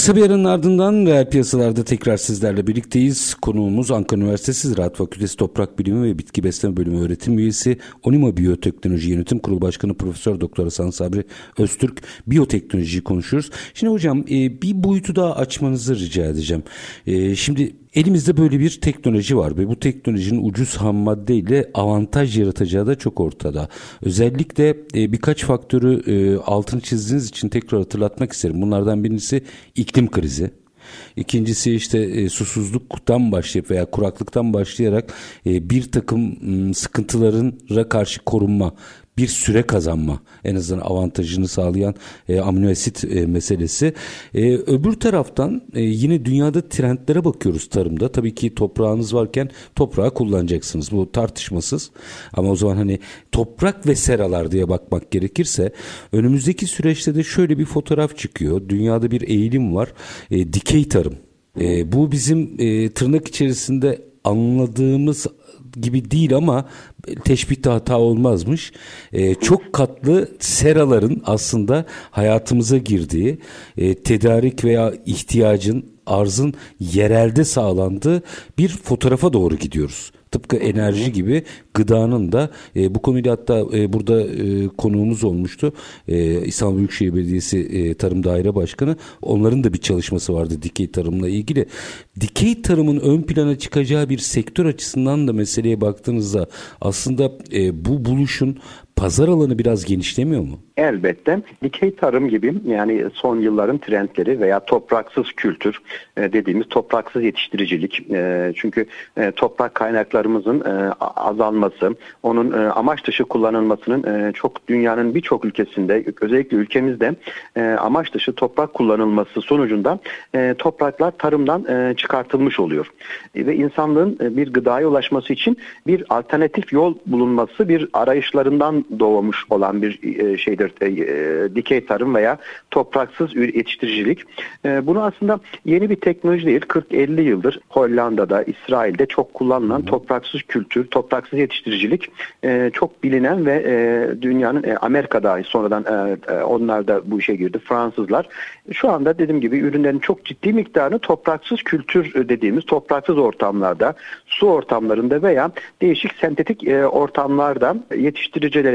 Kısa bir aranın ardından reel piyasalarda tekrar sizlerle birlikteyiz. Konuğumuz Ankara Üniversitesi Ziraat Fakültesi Toprak Bilimi ve Bitki Besleme Bölümü öğretim üyesi Onima Biyoteknoloji Yönetim Kurulu Başkanı Profesör Doktor Hasan Sabri Öztürk biyoteknolojiyi konuşuyoruz. Şimdi hocam e, bir boyutu daha açmanızı rica edeceğim. E, şimdi Elimizde böyle bir teknoloji var ve bu teknolojinin ucuz ham madde ile avantaj yaratacağı da çok ortada. Özellikle e, birkaç faktörü e, altını çizdiğiniz için tekrar hatırlatmak isterim. Bunlardan birincisi iklim krizi. İkincisi işte e, susuzluktan başlayıp veya kuraklıktan başlayarak e, bir takım m, sıkıntılara karşı korunma bir süre kazanma en azından avantajını sağlayan e, amino asit e, meselesi. E, öbür taraftan e, yine dünyada trendlere bakıyoruz tarımda. Tabii ki toprağınız varken toprağı kullanacaksınız. Bu tartışmasız. Ama o zaman hani toprak ve seralar diye bakmak gerekirse önümüzdeki süreçte de şöyle bir fotoğraf çıkıyor. Dünyada bir eğilim var. E, dikey tarım. E, bu bizim e, tırnak içerisinde anladığımız gibi değil ama teşbihte hata olmazmış. E, çok katlı seraların aslında hayatımıza girdiği e, tedarik veya ihtiyacın arzın yerelde sağlandığı bir fotoğrafa doğru gidiyoruz. Tıpkı enerji gibi gıdanın da e, bu konuyla hatta e, burada e, konuğumuz olmuştu. E, İstanbul Büyükşehir Belediyesi e, Tarım Daire Başkanı. Onların da bir çalışması vardı dikey tarımla ilgili. Dikey tarımın ön plana çıkacağı bir sektör açısından da meseleye baktığınızda aslında e, bu buluşun pazar alanı biraz genişlemiyor mu?
Elbette. Dikey tarım gibi yani son yılların trendleri veya topraksız kültür e, dediğimiz topraksız yetiştiricilik. E, çünkü e, toprak kaynaklarımızın azalması, onun amaç dışı kullanılmasının çok dünyanın birçok ülkesinde özellikle ülkemizde amaç dışı toprak kullanılması sonucunda topraklar tarımdan çıkartılmış oluyor. Ve insanlığın bir gıdaya ulaşması için bir alternatif yol bulunması bir arayışlarından doğmuş olan bir şeydir e, e, dikey tarım veya topraksız yetiştiricilik. E, bunu aslında yeni bir teknoloji değil. 40-50 yıldır Hollanda'da, İsrail'de çok kullanılan topraksız kültür, topraksız yetiştiricilik e, çok bilinen ve e, dünyanın e, Amerika'da sonradan e, e, onlar da bu işe girdi. Fransızlar. Şu anda dediğim gibi ürünlerin çok ciddi miktarını topraksız kültür dediğimiz topraksız ortamlarda, su ortamlarında veya değişik sentetik e, ortamlarda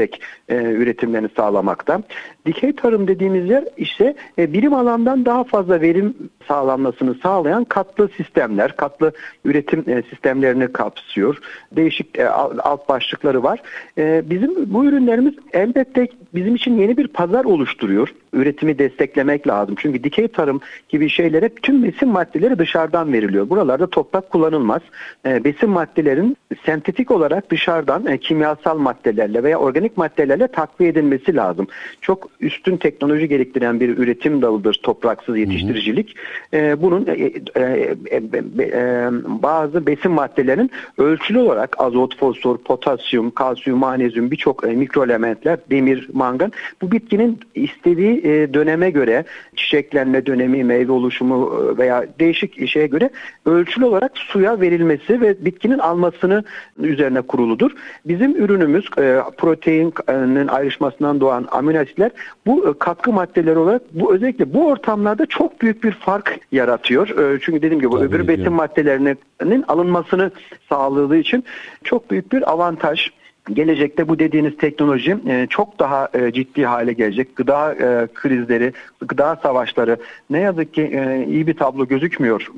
yetiştiricilerek e, üretimlerini sağlamakta. Dikey tarım dediğimiz yer ise e, birim alandan daha fazla verim sağlanmasını sağlayan katlı sistemler, katlı üretim e, sistemlerini kapsıyor. Değişik e, alt başlıkları var. E, bizim bu ürünlerimiz elbette bizim için yeni bir pazar oluşturuyor. Üretimi desteklemek lazım. Çünkü dikey tarım gibi şeylere tüm besin maddeleri dışarıdan veriliyor. Buralarda toprak kullanılmaz. E, besin maddelerin sentetik olarak dışarıdan e, kimyasal maddelerle veya organik maddelerle takviye edilmesi lazım. Çok üstün teknoloji gerektiren bir üretim dalıdır topraksız yetiştiricilik. E, bunun e, e, e, e, bazı besin maddelerinin ölçülü olarak azot, fosfor, potasyum, kalsiyum, manezyum birçok e, mikroelementler, demir, mangan bu bitkinin istediği e, döneme göre çiçeklenme dönemi, meyve oluşumu e, veya değişik şeye göre ölçülü olarak suya verilmesi ve bitkinin almasını üzerine kuruludur. Bizim ürünümüz e, proteinin ayrışmasından doğan amino asitler bu e, katkı maddeleri olarak bu özellikle bu ortamlarda çok büyük bir fark yaratıyor. E, çünkü dediğim gibi Tabii öbür besin maddelerinin alınmasını sağladığı için çok büyük bir avantaj gelecekte bu dediğiniz teknoloji e, çok daha e, ciddi hale gelecek. Gıda e, krizleri, gıda savaşları ne yazık ki iyi bir tablo gözükmüyor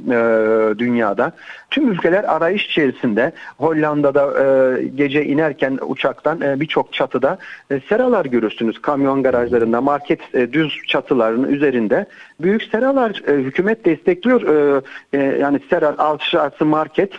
dünyada. Tüm ülkeler arayış içerisinde. Hollanda'da gece inerken uçaktan birçok çatıda seralar görürsünüz. Kamyon garajlarında, market düz çatıların üzerinde büyük seralar hükümet destekliyor. Yani sera aşağısı market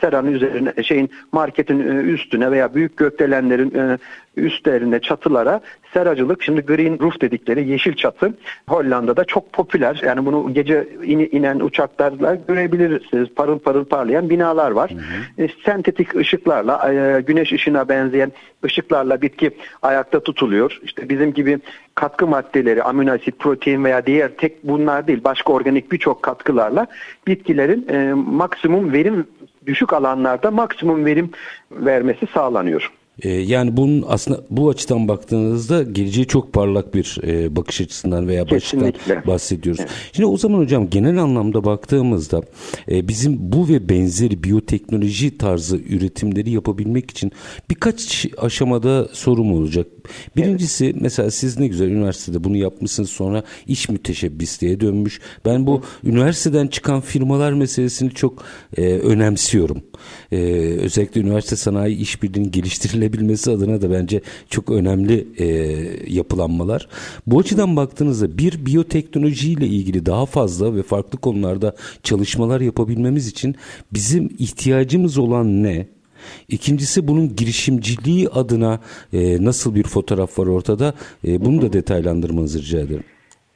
seranın üzerine şeyin marketin üstüne veya büyük büyük gökdelenlerin e, üstlerinde çatılara seracılık şimdi green roof dedikleri yeşil çatı Hollanda'da çok popüler. Yani bunu gece in, inen uçaklarla görebilirsiniz. Parıl parıl parlayan binalar var. Hı hı. E, sentetik ışıklarla e, güneş ışığına benzeyen ışıklarla bitki ayakta tutuluyor. İşte bizim gibi katkı maddeleri, amino asit, protein veya diğer tek bunlar değil başka organik birçok katkılarla bitkilerin e, maksimum verim düşük alanlarda maksimum verim vermesi sağlanıyor.
Ee, yani bunun aslında bu açıdan baktığınızda geleceği çok parlak bir e, bakış açısından veya başlıktan bahsediyoruz. Evet. Şimdi o zaman hocam genel anlamda baktığımızda e, bizim bu ve benzeri biyoteknoloji tarzı üretimleri yapabilmek için birkaç aşamada sorum olacak. Birincisi mesela siz ne güzel üniversitede bunu yapmışsınız sonra iş müteşebbisliğe dönmüş. Ben bu üniversiteden çıkan firmalar meselesini çok e, önemsiyorum. E, özellikle üniversite sanayi işbirliğinin geliştirilebilmesi adına da bence çok önemli e, yapılanmalar. Bu açıdan baktığınızda bir biyoteknolojiyle ilgili daha fazla ve farklı konularda çalışmalar yapabilmemiz için bizim ihtiyacımız olan ne? İkincisi bunun girişimciliği adına e, nasıl bir fotoğraf var ortada? E, bunu da detaylandırmanızı rica ederim.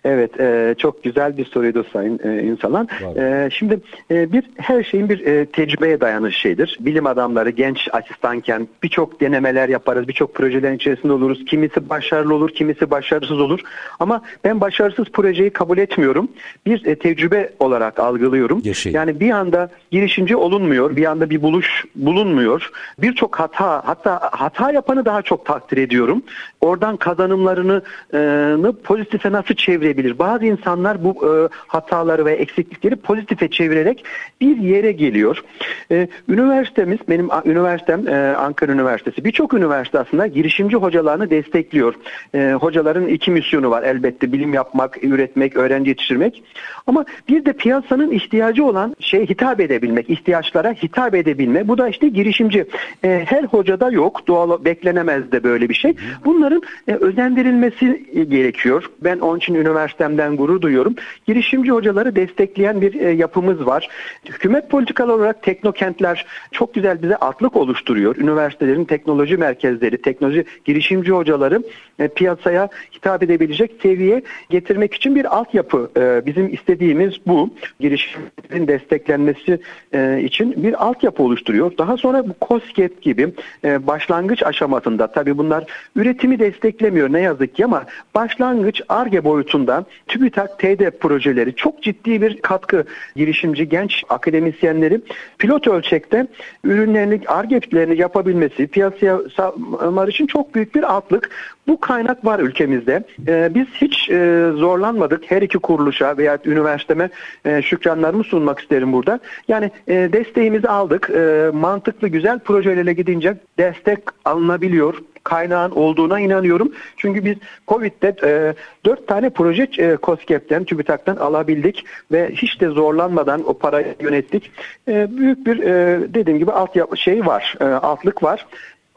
Evet, e, çok güzel bir soruydu Sayın e, İnsalan. E, şimdi e, bir her şeyin bir e, tecrübeye dayanan şeydir. Bilim adamları genç asistanken birçok denemeler yaparız, birçok projelerin içerisinde oluruz. Kimisi başarılı olur, kimisi başarısız olur. Ama ben başarısız projeyi kabul etmiyorum. Bir e, tecrübe olarak algılıyorum.
Yaşayın.
Yani bir anda girişimci olunmuyor, bir anda bir buluş bulunmuyor. Birçok hata, hatta hata yapanı daha çok takdir ediyorum. Oradan kazanımlarını e, pozitife nasıl çevirebilir? Çevirebilir. Bazı insanlar bu e, hataları ve eksiklikleri pozitife çevirerek bir yere geliyor. E, üniversitemiz, benim üniversitem e, Ankara Üniversitesi. Birçok üniversite aslında girişimci hocalarını destekliyor. E, hocaların iki misyonu var elbette. Bilim yapmak, üretmek, öğrenci yetiştirmek. Ama bir de piyasanın ihtiyacı olan şey hitap edebilmek, ihtiyaçlara hitap edebilme. Bu da işte girişimci. E, her hocada yok. Doğal beklenemez de böyle bir şey. Bunların e, özendirilmesi gerekiyor. Ben onun için üniversite üniversitemden gurur duyuyorum. Girişimci hocaları destekleyen bir e, yapımız var. Hükümet politikalar olarak teknokentler çok güzel bize atlık oluşturuyor. Üniversitelerin teknoloji merkezleri, teknoloji girişimci hocaları e, piyasaya hitap edebilecek seviye getirmek için bir altyapı. E, bizim istediğimiz bu. Girişimlerin desteklenmesi e, için bir altyapı oluşturuyor. Daha sonra bu COSGAP gibi başlangıç aşamasında tabii bunlar üretimi desteklemiyor ne yazık ki ama başlangıç ARGE boyutunda TÜBİTAK TD projeleri çok ciddi bir katkı girişimci genç akademisyenleri pilot ölçekte ürünlerini, argetlerini yapabilmesi, piyasaya salmalar için çok büyük bir altlık. Bu kaynak var ülkemizde. Ee, biz hiç e, zorlanmadık. Her iki kuruluşa veya üniversiteme e, şükranlarımı sunmak isterim burada. Yani e, desteğimizi aldık. E, mantıklı, güzel projelerle gidince destek alınabiliyor kaynağın olduğuna inanıyorum. Çünkü biz Covid'de e, 4 tane proje e, COSGAP'ten, TÜBİTAK'tan alabildik ve hiç de zorlanmadan o parayı yönettik. E, büyük bir e, dediğim gibi alt şey var, e, altlık var.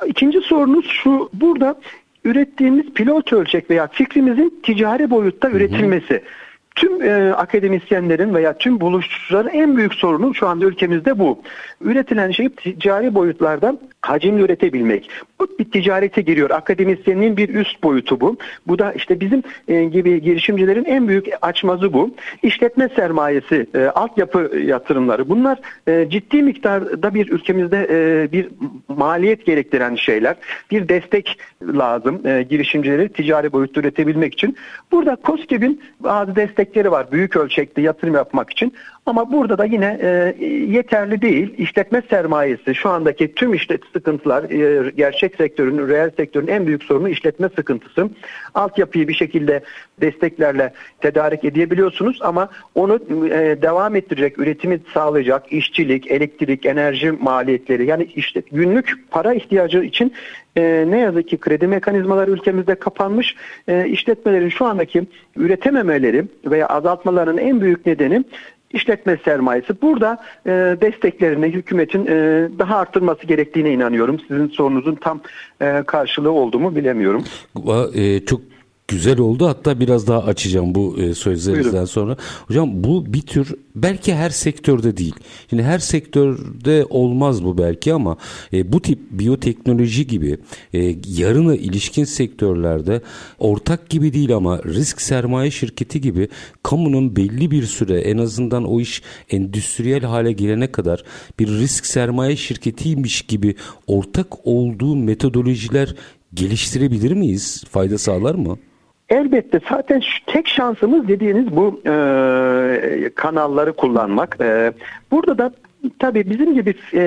İkinci sorunuz şu, burada ürettiğimiz pilot ölçek veya fikrimizin ticari boyutta üretilmesi. Hı hı. Tüm e, akademisyenlerin veya tüm buluşçuların en büyük sorunu şu anda ülkemizde bu. Üretilen şey ticari boyutlarda hacimli üretebilmek. Bu bir ticarete giriyor. Akademisyenin bir üst boyutu bu. Bu da işte bizim e, gibi girişimcilerin en büyük açmazı bu. İşletme sermayesi, e, altyapı yatırımları bunlar e, ciddi miktarda bir ülkemizde e, bir maliyet gerektiren şeyler. Bir destek lazım e, girişimcileri ticari boyutta üretebilmek için. Burada COSGAP'in bazı destekleri var büyük ölçekte yatırım yapmak için. Ama burada da yine e, yeterli değil. İşletme sermayesi şu andaki tüm işlet sıkıntılar e, gerçek sektörün, reel sektörün en büyük sorunu işletme sıkıntısı. Altyapıyı bir şekilde desteklerle tedarik edebiliyorsunuz ama onu e, devam ettirecek, üretimi sağlayacak işçilik, elektrik, enerji maliyetleri yani işte günlük para ihtiyacı için e, ne yazık ki kredi mekanizmaları ülkemizde kapanmış. E, işletmelerin şu andaki üretememeleri veya azaltmalarının en büyük nedeni işletme sermayesi. Burada e, desteklerini hükümetin e, daha arttırması gerektiğine inanıyorum. Sizin sorunuzun tam e, karşılığı olduğumu bilemiyorum.
E, çok güzel oldu. Hatta biraz daha açacağım bu e, sözlerinizden sonra. Hocam bu bir tür belki her sektörde değil. Şimdi her sektörde olmaz bu belki ama e, bu tip biyoteknoloji gibi e, yarına ilişkin sektörlerde ortak gibi değil ama risk sermaye şirketi gibi kamunun belli bir süre en azından o iş endüstriyel hale gelene kadar bir risk sermaye şirketiymiş gibi ortak olduğu metodolojiler geliştirebilir miyiz? Fayda sağlar mı?
Elbette zaten şu, tek şansımız dediğiniz bu e, kanalları kullanmak. E, burada da Tabii bizim gibi e,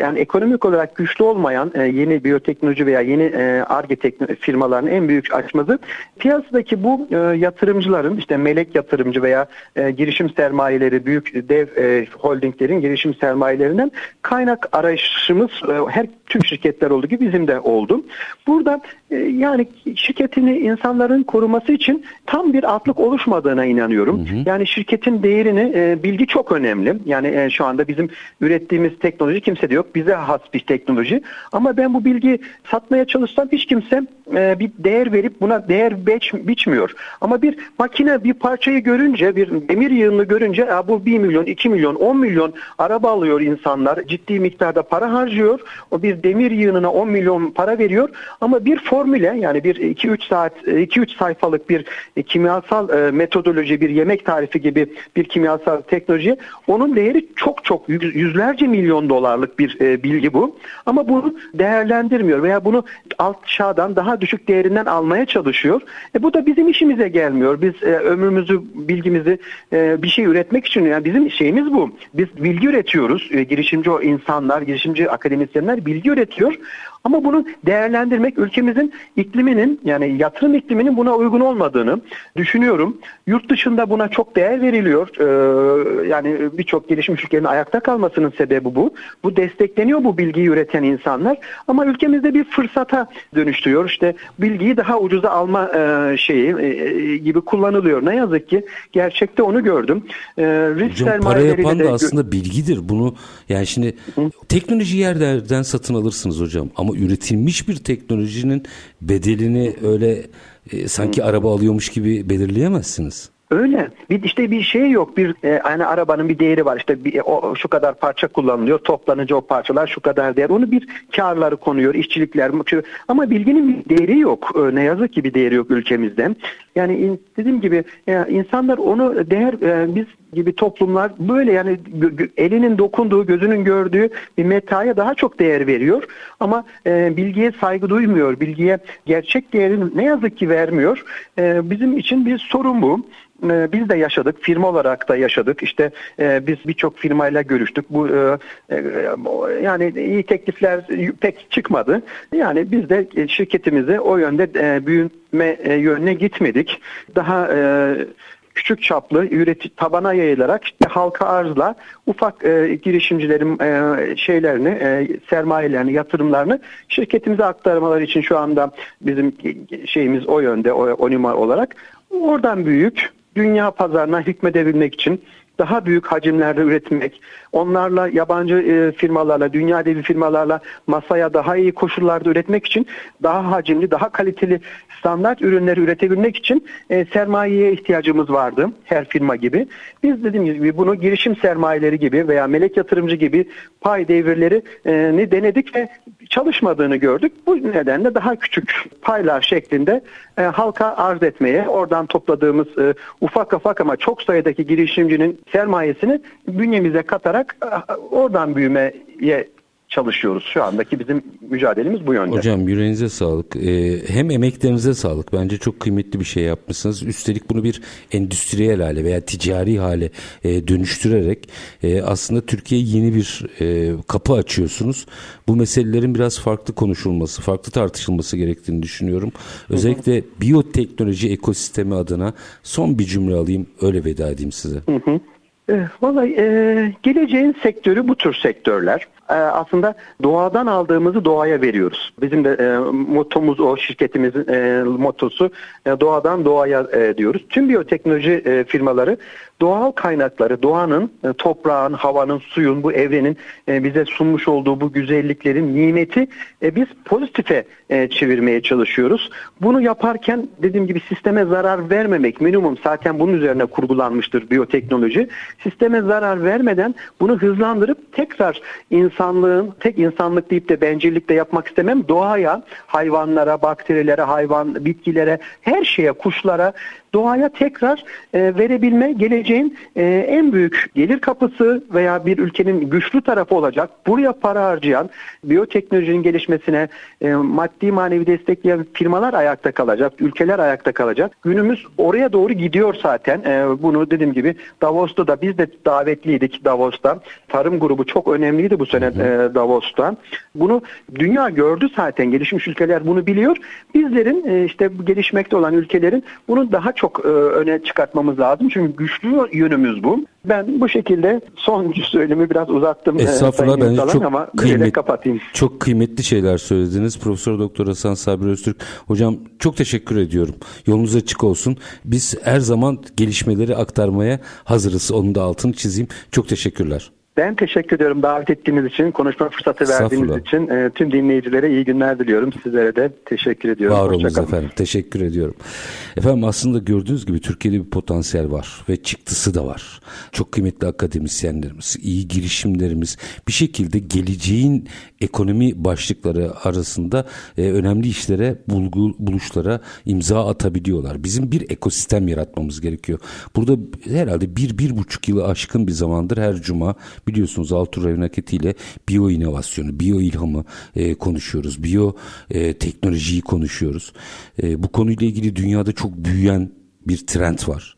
yani ekonomik olarak güçlü olmayan e, yeni biyoteknoloji veya yeni ARGE e, firmaların en büyük açmazı piyasadaki bu e, yatırımcıların işte melek yatırımcı veya e, girişim sermayeleri büyük dev e, holdinglerin girişim sermayelerinden kaynak arayışımız e, her tüm şirketler olduğu gibi bizim de oldu. Burada e, yani şirketini insanların koruması için tam bir atlık oluşmadığına inanıyorum. Hı hı. Yani şirketin değerini e, bilgi çok önemli. Yani e, şu anda bizim ürettiğimiz teknoloji kimse de yok. Bize has bir teknoloji. Ama ben bu bilgi satmaya çalışsam hiç kimse e, bir değer verip buna değer beç, biçmiyor. Ama bir makine bir parçayı görünce, bir demir yığını görünce bu 1 milyon, 2 milyon, 10 milyon araba alıyor insanlar. Ciddi miktarda para harcıyor. O bir demir yığınına 10 milyon para veriyor. Ama bir formüle yani bir 2-3 saat, 2-3 sayfalık bir kimyasal e, metodoloji, bir yemek tarifi gibi bir kimyasal teknoloji onun değeri çok çok yüzlerce milyon dolarlık bir e, bilgi bu. Ama bunu değerlendirmiyor veya bunu alt aşağıdan daha düşük değerinden almaya çalışıyor. E, bu da bizim işimize gelmiyor. Biz e, ömrümüzü, bilgimizi e, bir şey üretmek için yani bizim şeyimiz bu. Biz bilgi üretiyoruz. E, girişimci o insanlar, girişimci akademisyenler bilgi üretiyor. Ama bunu değerlendirmek ülkemizin ikliminin yani yatırım ikliminin buna uygun olmadığını düşünüyorum. Yurt dışında buna çok değer veriliyor. Ee, yani birçok gelişmiş ülkenin ayakta kalmasının sebebi bu. Bu destekleniyor bu bilgiyi üreten insanlar. Ama ülkemizde bir fırsata dönüştürüyor. İşte bilgiyi daha ucuza alma e, şeyi e, gibi kullanılıyor. Ne yazık ki gerçekte onu gördüm.
E, risk Hocam para yapan da aslında bilgidir. Bunu yani şimdi Hı. teknoloji yerlerden satın alırsınız hocam ama ama üretilmiş bir teknolojinin bedelini öyle e, sanki araba alıyormuş gibi belirleyemezsiniz.
Öyle. Bir işte bir şey yok. Bir e, yani arabanın bir değeri var. İşte bir, o şu kadar parça kullanılıyor. Toplanınca o parçalar şu kadar değer. Onu bir karları konuyor, işçilikler ama bilginin bir değeri yok. E, ne yazık ki bir değeri yok ülkemizde. Yani dediğim gibi e, insanlar onu değer e, biz gibi toplumlar böyle yani elinin dokunduğu, gözünün gördüğü bir metaya daha çok değer veriyor. Ama e, bilgiye saygı duymuyor. Bilgiye gerçek değerini ne yazık ki vermiyor. E, bizim için bir sorun bu. E, biz de yaşadık, firma olarak da yaşadık. İşte e, biz birçok firmayla görüştük. Bu e, e, yani iyi teklifler pek çıkmadı. Yani biz de şirketimizi o yönde e, büyütme e, yönüne gitmedik. Daha küçük çaplı üreti tabana yayılarak işte halka arzla ufak e, girişimcilerin e, şeylerini, e, sermayelerini, yatırımlarını şirketimize aktarmaları için şu anda bizim şeyimiz o yönde, o, o olarak. Oradan büyük dünya pazarına hükmedebilmek için daha büyük hacimlerde üretmek, onlarla yabancı e, firmalarla, dünya devi firmalarla masaya daha iyi koşullarda üretmek için daha hacimli, daha kaliteli standart ürünleri üretebilmek için e, sermayeye ihtiyacımız vardı her firma gibi. Biz dediğim gibi bunu girişim sermayeleri gibi veya melek yatırımcı gibi pay devirleri ne denedik ve çalışmadığını gördük. Bu nedenle daha küçük paylar şeklinde e, halka arz etmeye, oradan topladığımız e, ufak ufak ama çok sayıdaki girişimcinin sermayesini bünyemize katarak e, oradan büyümeye çalışıyoruz. Şu andaki bizim mücadelemiz bu yönde.
Hocam yüreğinize sağlık. Ee, hem emeklerinize sağlık. Bence çok kıymetli bir şey yapmışsınız. Üstelik bunu bir endüstriyel hale veya ticari hale e, dönüştürerek e, aslında Türkiye'ye yeni bir e, kapı açıyorsunuz. Bu meselelerin biraz farklı konuşulması, farklı tartışılması gerektiğini düşünüyorum. Özellikle hı hı. biyoteknoloji ekosistemi adına son bir cümle alayım, öyle veda edeyim size. Hı hı.
E, vallahi e, geleceğin sektörü bu tür sektörler. E, aslında doğadan aldığımızı doğaya veriyoruz. Bizim de e, motomuz o şirketimizin e, motosu e, doğadan doğaya e, diyoruz. Tüm biyoteknoloji e, firmaları doğal kaynakları, doğanın, e, toprağın, havanın, suyun, bu evrenin e, bize sunmuş olduğu bu güzelliklerin nimeti e, biz pozitife çevirmeye çalışıyoruz. Bunu yaparken dediğim gibi sisteme zarar vermemek minimum zaten bunun üzerine kurgulanmıştır biyoteknoloji. Sisteme zarar vermeden bunu hızlandırıp tekrar insan insanlığın tek insanlık deyip de bencillik de yapmak istemem. Doğaya, hayvanlara, bakterilere, hayvan, bitkilere, her şeye, kuşlara doğaya tekrar e, verebilme geleceğin e, en büyük gelir kapısı veya bir ülkenin güçlü tarafı olacak. Buraya para harcayan, biyoteknolojinin gelişmesine e, maddi manevi destekleyen firmalar ayakta kalacak, ülkeler ayakta kalacak. Günümüz oraya doğru gidiyor zaten. E, bunu dediğim gibi Davos'ta da biz de davetliydik Davos'ta. Tarım grubu çok önemliydi bu sene e, Davos'ta. Bunu dünya gördü zaten. Gelişmiş ülkeler bunu biliyor. Bizlerin e, işte gelişmekte olan ülkelerin bunu daha çok e, öne çıkartmamız lazım. Çünkü güçlü yönümüz bu. Ben bu şekilde son söylemi biraz uzattım.
E, Estağfurullah
ben
çok
ama
kıymet,
kapatayım.
Çok kıymetli şeyler söylediniz. Profesör Doktor Hasan Sabri Öztürk. Hocam çok teşekkür ediyorum. Yolunuz açık olsun. Biz her zaman gelişmeleri aktarmaya hazırız. Onun da altını çizeyim. Çok teşekkürler.
Ben teşekkür ediyorum davet ettiğiniz için, konuşma fırsatı verdiğiniz için. E, tüm dinleyicilere iyi günler diliyorum. Sizlere de teşekkür ediyorum.
Var olunuz efendim. Teşekkür ediyorum. Efendim aslında gördüğünüz gibi Türkiye'de bir potansiyel var ve çıktısı da var. Çok kıymetli akademisyenlerimiz, iyi girişimlerimiz bir şekilde geleceğin ekonomi başlıkları arasında e, önemli işlere, bulgu, buluşlara imza atabiliyorlar. Bizim bir ekosistem yaratmamız gerekiyor. Burada herhalde bir, bir buçuk yılı aşkın bir zamandır her cuma biliyorsunuz Altur Revin ile biyo inovasyonu, biyo ilhamı e, konuşuyoruz. Biyo e, teknolojiyi konuşuyoruz. E, bu konuyla ilgili dünyada çok büyüyen bir trend var.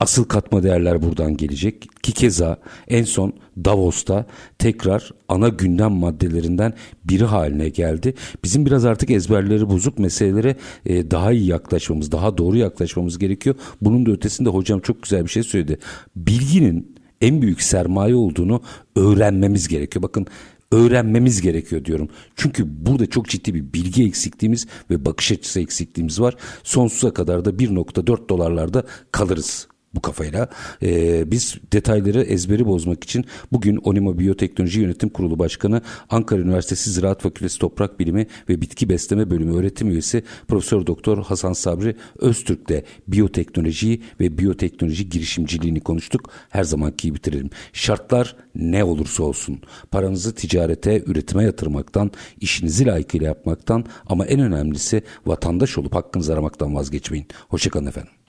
Asıl katma değerler buradan gelecek ki keza en son Davos'ta tekrar ana gündem maddelerinden biri haline geldi. Bizim biraz artık ezberleri bozuk meselelere e, daha iyi yaklaşmamız, daha doğru yaklaşmamız gerekiyor. Bunun da ötesinde hocam çok güzel bir şey söyledi. Bilginin en büyük sermaye olduğunu öğrenmemiz gerekiyor. Bakın öğrenmemiz gerekiyor diyorum. Çünkü burada çok ciddi bir bilgi eksikliğimiz ve bakış açısı eksikliğimiz var. Sonsuza kadar da 1.4 dolarlarda kalırız bu kafayla. Ee, biz detayları ezberi bozmak için bugün Onima Biyoteknoloji Yönetim Kurulu Başkanı Ankara Üniversitesi Ziraat Fakültesi Toprak Bilimi ve Bitki Besleme Bölümü öğretim üyesi Profesör Doktor Hasan Sabri Öztürk'le biyoteknolojiyi ve biyoteknoloji girişimciliğini konuştuk. Her zamanki gibi bitirelim. Şartlar ne olursa olsun paranızı ticarete, üretime yatırmaktan, işinizi layıkıyla yapmaktan ama en önemlisi vatandaş olup hakkınızı aramaktan vazgeçmeyin. Hoşçakalın efendim.